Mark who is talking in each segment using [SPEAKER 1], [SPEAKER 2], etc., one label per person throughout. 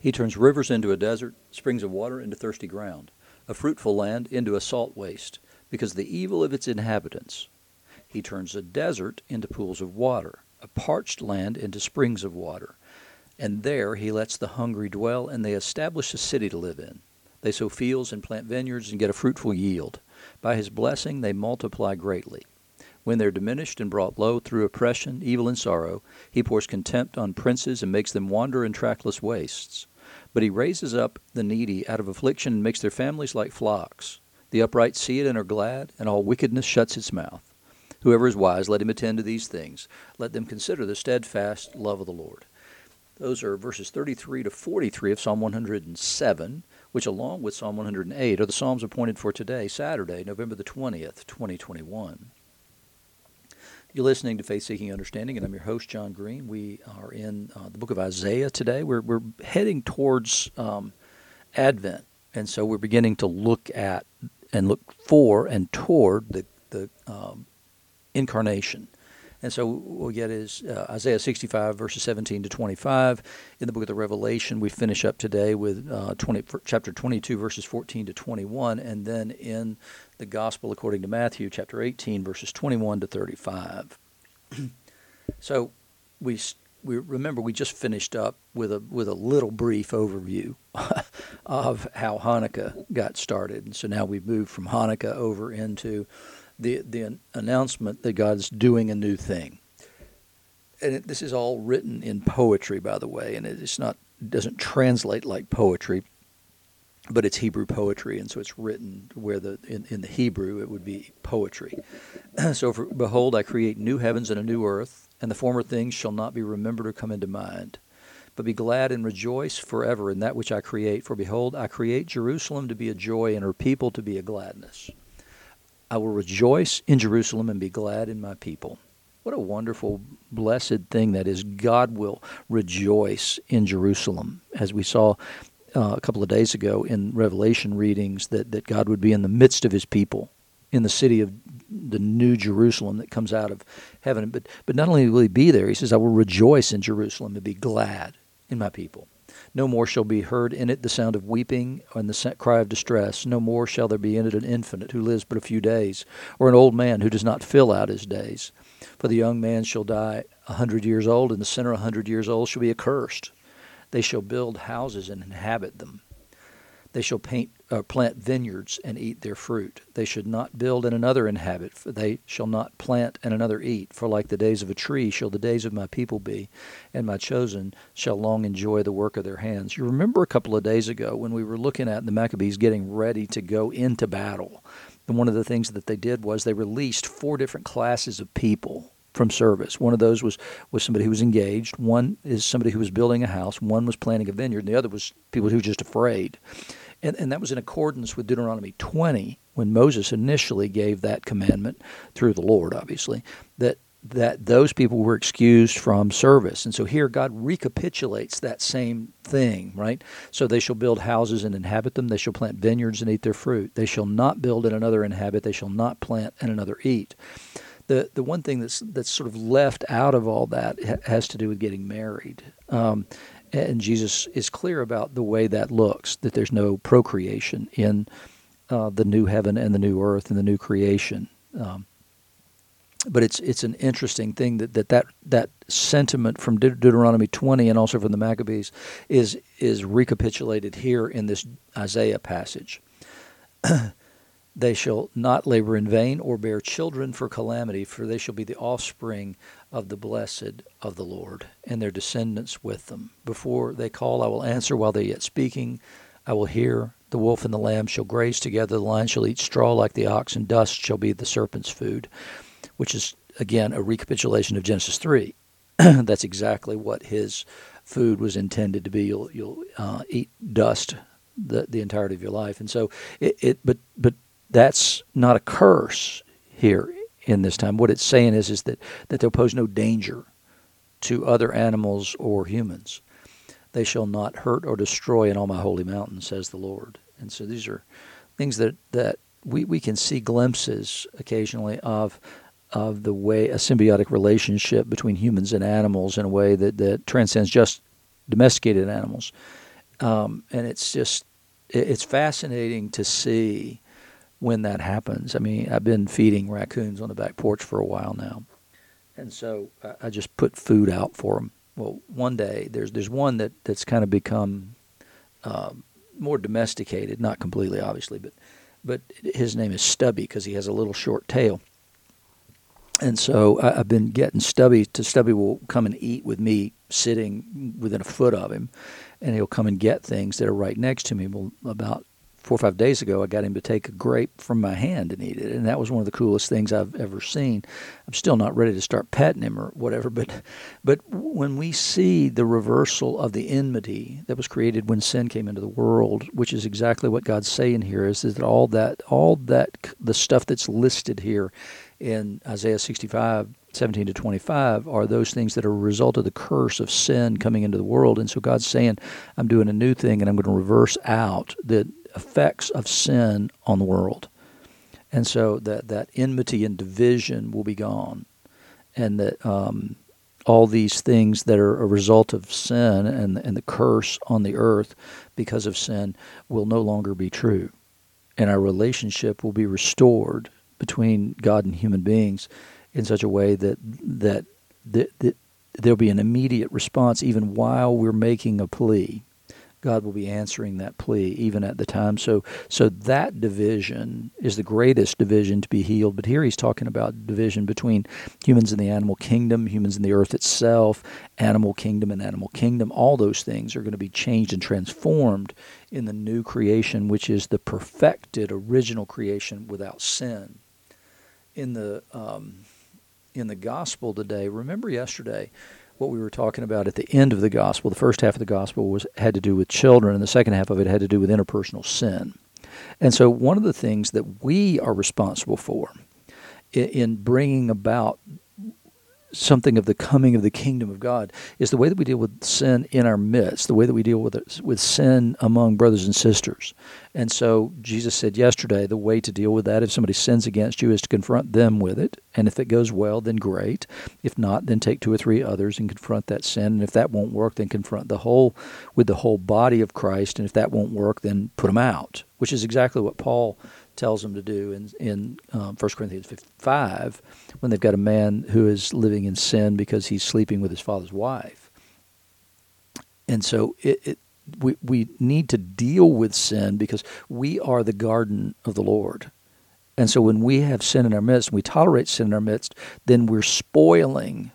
[SPEAKER 1] He turns rivers into a desert, springs of water into thirsty ground, a fruitful land into a salt waste, because of the evil of its inhabitants. He turns a desert into pools of water, a parched land into springs of water. And there he lets the hungry dwell, and they establish a city to live in. They sow fields and plant vineyards and get a fruitful yield. By his blessing they multiply greatly. When they're diminished and brought low through oppression, evil, and sorrow, he pours contempt on princes and makes them wander in trackless wastes. But he raises up the needy out of affliction and makes their families like flocks. The upright see it and are glad, and all wickedness shuts its mouth. Whoever is wise, let him attend to these things. Let them consider the steadfast love of the Lord. Those are verses 33 to 43 of Psalm 107, which, along with Psalm 108, are the Psalms appointed for today, Saturday, November the 20th, 2021. You're listening to Faith Seeking Understanding, and I'm your host, John Green. We are in uh, the book of Isaiah today. We're, we're heading towards um, Advent, and so we're beginning to look at and look for and toward the, the um, incarnation. And so we'll get is uh, Isaiah 65 verses 17 to 25. In the book of the Revelation, we finish up today with uh, 20, chapter 22 verses 14 to 21, and then in the Gospel according to Matthew, chapter 18 verses 21 to 35. so we we remember we just finished up with a with a little brief overview of how Hanukkah got started, and so now we've moved from Hanukkah over into the the announcement that God's doing a new thing. And it, this is all written in poetry, by the way, and it's not doesn't translate like poetry, but it's Hebrew poetry, and so it's written where the in, in the Hebrew it would be poetry. so, for, behold, I create new heavens and a new earth, and the former things shall not be remembered or come into mind. But be glad and rejoice forever in that which I create. For behold, I create Jerusalem to be a joy, and her people to be a gladness. I will rejoice in Jerusalem and be glad in my people. What a wonderful, blessed thing that is. God will rejoice in Jerusalem. As we saw uh, a couple of days ago in Revelation readings, that, that God would be in the midst of his people, in the city of the new Jerusalem that comes out of heaven. But, but not only will he be there, he says, I will rejoice in Jerusalem and be glad in my people. No more shall be heard in it the sound of weeping and the cry of distress. No more shall there be in it an infant who lives but a few days, or an old man who does not fill out his days. For the young man shall die a hundred years old, and the sinner a hundred years old shall be accursed. They shall build houses and inhabit them. They shall paint, uh, plant vineyards and eat their fruit. They should not build and another inhabit, for they shall not plant and another eat. For like the days of a tree shall the days of my people be, and my chosen shall long enjoy the work of their hands. You remember a couple of days ago when we were looking at the Maccabees getting ready to go into battle. And one of the things that they did was they released four different classes of people from service. One of those was was somebody who was engaged. One is somebody who was building a house. One was planting a vineyard. And the other was people who were just afraid. And, and that was in accordance with Deuteronomy 20 when Moses initially gave that commandment through the Lord, obviously, that that those people were excused from service. And so here God recapitulates that same thing, right? So they shall build houses and inhabit them. They shall plant vineyards and eat their fruit. They shall not build and another inhabit. They shall not plant and another eat the the one thing that's that's sort of left out of all that has to do with getting married. Um, and Jesus is clear about the way that looks. That there's no procreation in uh, the new heaven and the new earth and the new creation. Um, but it's it's an interesting thing that, that that that sentiment from De- Deuteronomy 20 and also from the Maccabees is is recapitulated here in this Isaiah passage. They shall not labor in vain or bear children for calamity, for they shall be the offspring of the blessed of the Lord, and their descendants with them. Before they call, I will answer while they are yet speaking. I will hear. The wolf and the lamb shall graze together, the lion shall eat straw like the ox, and dust shall be the serpent's food, which is, again, a recapitulation of Genesis 3. That's exactly what his food was intended to be. You'll, you'll uh, eat dust the, the entirety of your life. And so it, it but, but that's not a curse here in this time. What it's saying is, is that, that they'll pose no danger to other animals or humans. They shall not hurt or destroy in all my holy mountain, says the Lord. And so these are things that, that we, we can see glimpses occasionally of of the way a symbiotic relationship between humans and animals in a way that, that transcends just domesticated animals Um, and it's just it's fascinating to see when that happens. I mean, I've been feeding raccoons on the back porch for a while now, and so I just put food out for them. Well, one day there's there's one that that's kind of become um, more domesticated, not completely obviously, but but his name is Stubby because he has a little short tail. And so I, have been getting Stubby to Stubby will come and eat with me sitting within a foot of him, and he'll come and get things that are right next to me. Well, about four or five days ago, I got him to take a grape from my hand and eat it, and that was one of the coolest things I've ever seen. I'm still not ready to start petting him or whatever, but but when we see the reversal of the enmity that was created when sin came into the world, which is exactly what God's saying here, is, that all that all that the stuff that's listed here in Isaiah 65 17 to 25 are those things that are a result of the curse of sin coming into the world. And so God's saying, I'm doing a new thing and I'm going to reverse out the effects of sin on the world. And so that, that enmity and division will be gone. And that um, all these things that are a result of sin and, and the curse on the earth because of sin will no longer be true. And our relationship will be restored between God and human beings in such a way that that, that, that there'll be an immediate response even while we're making a plea. God will be answering that plea even at the time. So so that division is the greatest division to be healed. But here he's talking about division between humans and the animal kingdom, humans and the earth itself, animal kingdom and animal kingdom. All those things are going to be changed and transformed in the new creation, which is the perfected original creation without sin. In the um, in the gospel today. Remember yesterday what we were talking about at the end of the gospel. The first half of the gospel was had to do with children, and the second half of it had to do with interpersonal sin. And so, one of the things that we are responsible for in bringing about something of the coming of the kingdom of God is the way that we deal with sin in our midst, the way that we deal with it, with sin among brothers and sisters. And so Jesus said yesterday, the way to deal with that if somebody sins against you is to confront them with it, and if it goes well, then great. If not, then take two or three others and confront that sin. And if that won't work, then confront the whole with the whole body of Christ. And if that won't work, then put them out, which is exactly what Paul tells them to do in in um, 1 Corinthians 5 when they've got a man who is living in sin because he's sleeping with his father's wife. And so it, it we we need to deal with sin because we are the garden of the Lord. And so when we have sin in our midst and we tolerate sin in our midst, then we're spoiling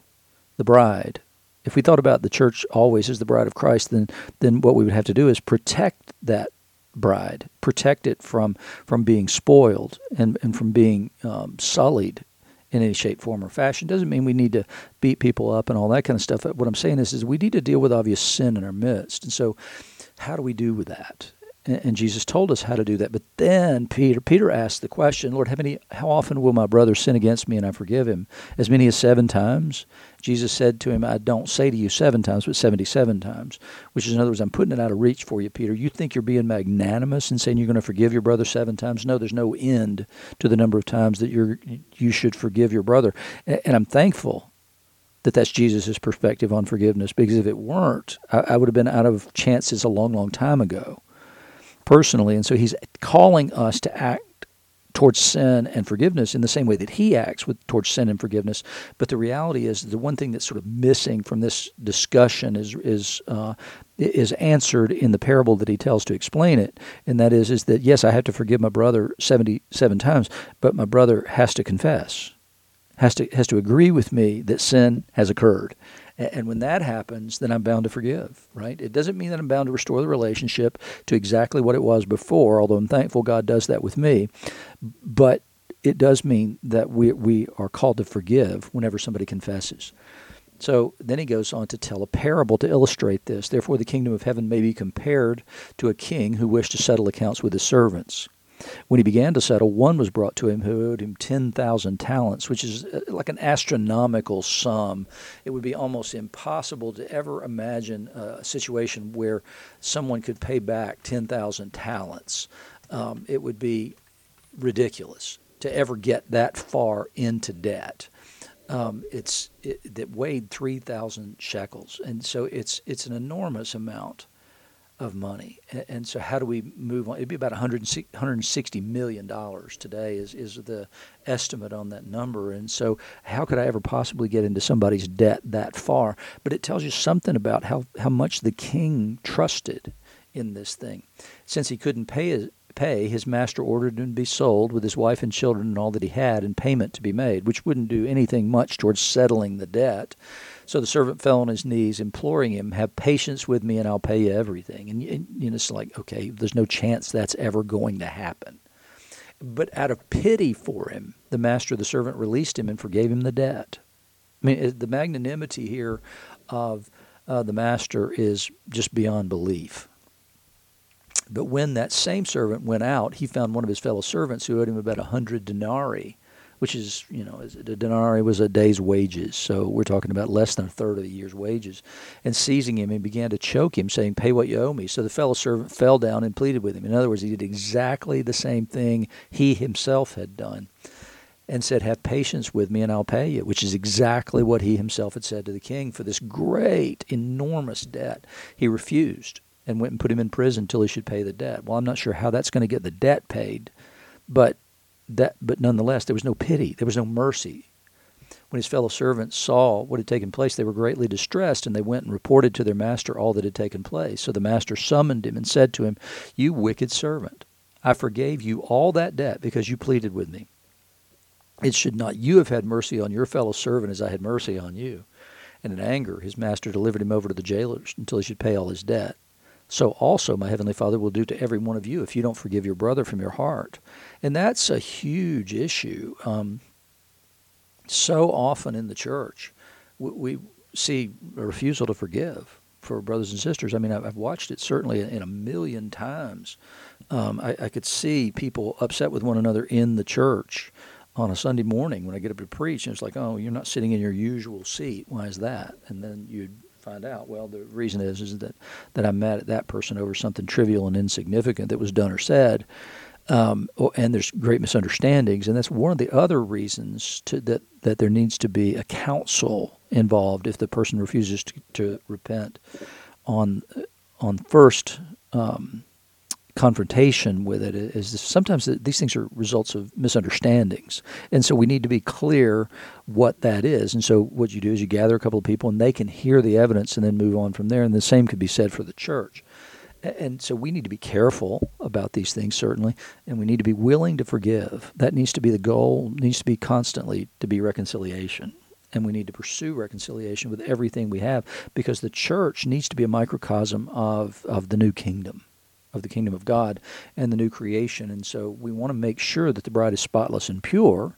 [SPEAKER 1] the bride. If we thought about the church always as the bride of Christ, then then what we would have to do is protect that bride, protect it from from being spoiled and, and from being um, sullied in any shape, form, or fashion. Doesn't mean we need to beat people up and all that kind of stuff. What I'm saying is, is we need to deal with obvious sin in our midst. And so, how do we do with that? And Jesus told us how to do that. But then Peter Peter asked the question, Lord, how many how often will my brother sin against me and I forgive him? As many as seven times? Jesus said to him, I don't say to you seven times, but seventy seven times. Which is in other words, I'm putting it out of reach for you, Peter. You think you're being magnanimous and saying you're going to forgive your brother seven times? No, there's no end to the number of times that you're you should forgive your brother. And I'm thankful that that's Jesus' perspective on forgiveness, because if it weren't, I, I would have been out of chances a long, long time ago personally. And so he's calling us to act towards sin and forgiveness in the same way that he acts with towards sin and forgiveness. But the reality is the one thing that's sort of missing from this discussion is is uh, is answered in the parable that he tells to explain it, and that is is that yes, I have to forgive my brother seventy seven times, but my brother has to confess, has to has to agree with me that sin has occurred, and when that happens, then I'm bound to forgive, right? It doesn't mean that I'm bound to restore the relationship to exactly what it was before, although I'm thankful God does that with me. But it does mean that we, we are called to forgive whenever somebody confesses. So then he goes on to tell a parable to illustrate this. Therefore, the kingdom of heaven may be compared to a king who wished to settle accounts with his servants. When he began to settle, one was brought to him who owed him 10,000 talents, which is uh, like an astronomical sum. It would be almost impossible to ever imagine a situation where someone could pay back 10,000 talents. Um, it would be ridiculous to ever get that far into debt. Um, it's it, weighed 3,000 shekels, and so it's it's an enormous amount of money. And, so, how do we move on? It'd be about 160 million dollars today is is the estimate on that number. And so, how could I ever possibly get into somebody's debt that far? But it tells you something about how how much the king trusted in this thing. Since he couldn't pay his, pay, his master ordered him to be sold with his wife and children and all that he had, and payment to be made, which wouldn't do anything much towards settling the debt. So the servant fell on his knees, imploring him, "Have patience with me, and I'll pay you everything." And, and you know, it's like, okay, there's no chance that's ever going to happen. But out of pity for him, the master of the servant released him and forgave him the debt. I mean, the magnanimity here of uh, the master is just beyond belief. But when that same servant went out, he found one of his fellow servants who owed him about a hundred denarii, which is, you know, a denarii was a day's wages. So we're talking about less than a third of a year's wages. And seizing him, he began to choke him, saying, Pay what you owe me. So the fellow servant fell down and pleaded with him. In other words, he did exactly the same thing he himself had done and said, Have patience with me and I'll pay you, which is exactly what he himself had said to the king for this great, enormous debt. He refused and went and put him in prison until he should pay the debt. Well, I'm not sure how that's going to get the debt paid, but that but nonetheless there was no pity, there was no mercy. When his fellow servants saw what had taken place, they were greatly distressed, and they went and reported to their master all that had taken place. So the master summoned him and said to him, You wicked servant, I forgave you all that debt because you pleaded with me. It should not you have had mercy on your fellow servant as I had mercy on you. And in anger, his master delivered him over to the jailers until he should pay all his debt so also my heavenly Father will do to every one of you if you don't forgive your brother from your heart. And that's a huge issue. Um, so often in the church, we, we, see a refusal to forgive for brothers and sisters. I mean, I've, watched it certainly in a million times. Um, I, I could see people upset with one another in the church on a Sunday morning when I get up to preach, and it's like, oh, you're not sitting in your usual seat. Why is that? And then you'd find out. Well, the reason is is that that I'm mad at that person over something trivial and insignificant that was done or said, um, and there's great misunderstandings, and that's one of the other reasons to, that that there needs to be a counsel involved if the person refuses to, to repent on on first. Um, confrontation with it is sometimes these things are results of misunderstandings. And so we need to be clear what that is. And so what you do is you gather a couple of people and they can hear the evidence and then move on from there. And the same could be said for the church. And so we need to be careful about these things certainly. And we need to be willing to forgive. That needs to be the goal needs to be constantly to be reconciliation. And we need to pursue reconciliation with everything we have because the church needs to be a microcosm of, of the new kingdom of the kingdom of God and the new creation. And so we want to make sure that the bride is spotless and pure,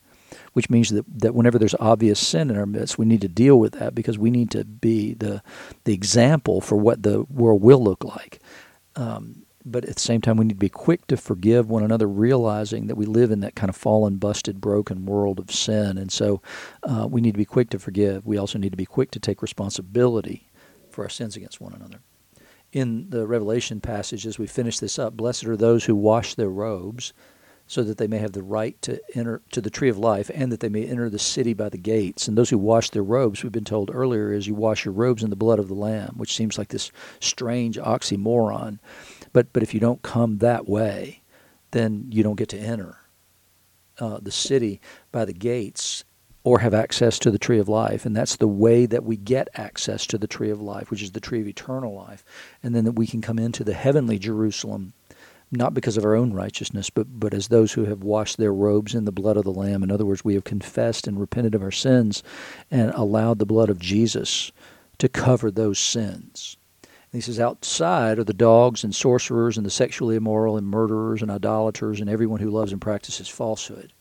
[SPEAKER 1] which means that, that whenever there's obvious sin in our midst, we need to deal with that because we need to be the, the example for what the world will look like. Um, but at the same time, we need to be quick to forgive one another, realizing that we live in that kind of fallen, busted, broken world of sin. And so uh, we need to be quick to forgive. We also need to be quick to take responsibility for our sins against one another in the Revelation passage as we finish this up, blessed are those who wash their robes so that they may have the right to enter to the tree of life and that they may enter the city by the gates. And those who wash their robes, we've been told earlier, is you wash your robes in the blood of the Lamb, which seems like this strange oxymoron. But, but if you don't come that way, then you don't get to enter uh, the city by the gates or have access to the tree of life. And that's the way that we get access to the tree of life, which is the tree of eternal life. And then that we can come into the heavenly Jerusalem, not because of our own righteousness, but, but as those who have washed their robes in the blood of the Lamb. In other words, we have confessed and repented of our sins and allowed the blood of Jesus to cover those sins. He says, outside are the dogs and sorcerers and the sexually immoral and murderers and idolaters and everyone who loves and practices falsehood.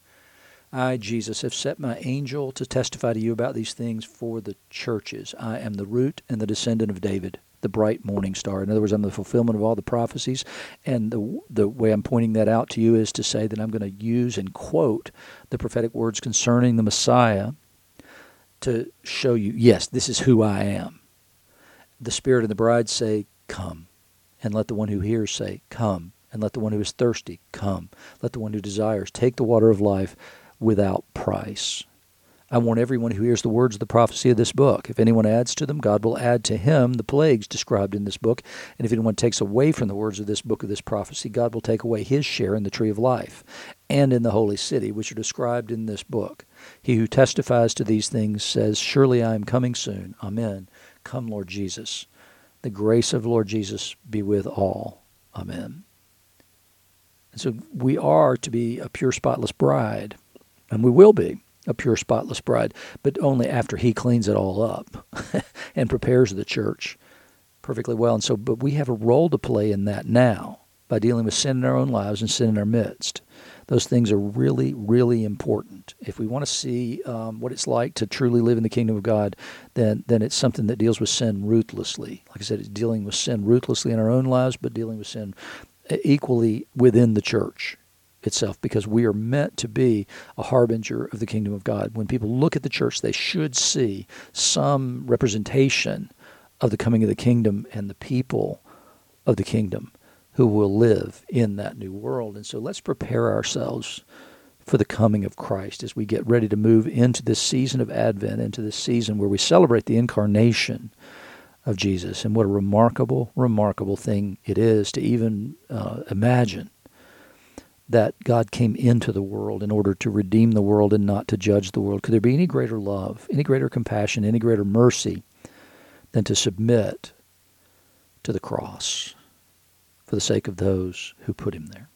[SPEAKER 1] I, Jesus, have set my angel to testify to you about these things for the churches. I am the root and the descendant of David, the bright morning star. In other words, I'm the fulfillment of all the prophecies. And the, the way I'm pointing that out to you is to say that I'm going to use and quote the prophetic words concerning the Messiah to show you, yes, this is who I am. The Spirit and the bride say, Come. And let the one who hears say, Come. And let the one who is thirsty come. Let the one who desires take the water of life without price. I want everyone who hears the words of the prophecy of this book. If anyone adds to them, God will add to him the plagues described in this book. And if anyone takes away from the words of this book of this prophecy, God will take away his share in the tree of life and in the holy city, which are described in this book. He who testifies to these things says, Surely I am coming soon. Amen. Come, Lord Jesus. The grace of Lord Jesus be with all. Amen. And so we are to be a pure, spotless bride, and we will be a pure, spotless bride, but only after He cleans it all up and prepares the church perfectly well. And so, but we have a role to play in that now by dealing with sin in our own lives and sin in our midst. Those things are really, really important. If we want to see um, what it's like to truly live in the kingdom of God, then then it's something that deals with sin ruthlessly. Like I said, it's dealing with sin ruthlessly in our own lives, but dealing with sin equally within the church itself because we are meant to be a harbinger of the kingdom of God. When people look at the church, they should see some representation of the coming of the kingdom and the people of the kingdom who will live in that new world. And so let's prepare ourselves for the coming of Christ as we get ready to move into this season of Advent, into this season where we celebrate the incarnation of Jesus. And what a remarkable, remarkable thing it is to even uh, imagine that God came into the world in order to redeem the world and not to judge the world. Could there be any greater love, any greater compassion, any greater mercy than to submit to the cross for the sake of those who put him there?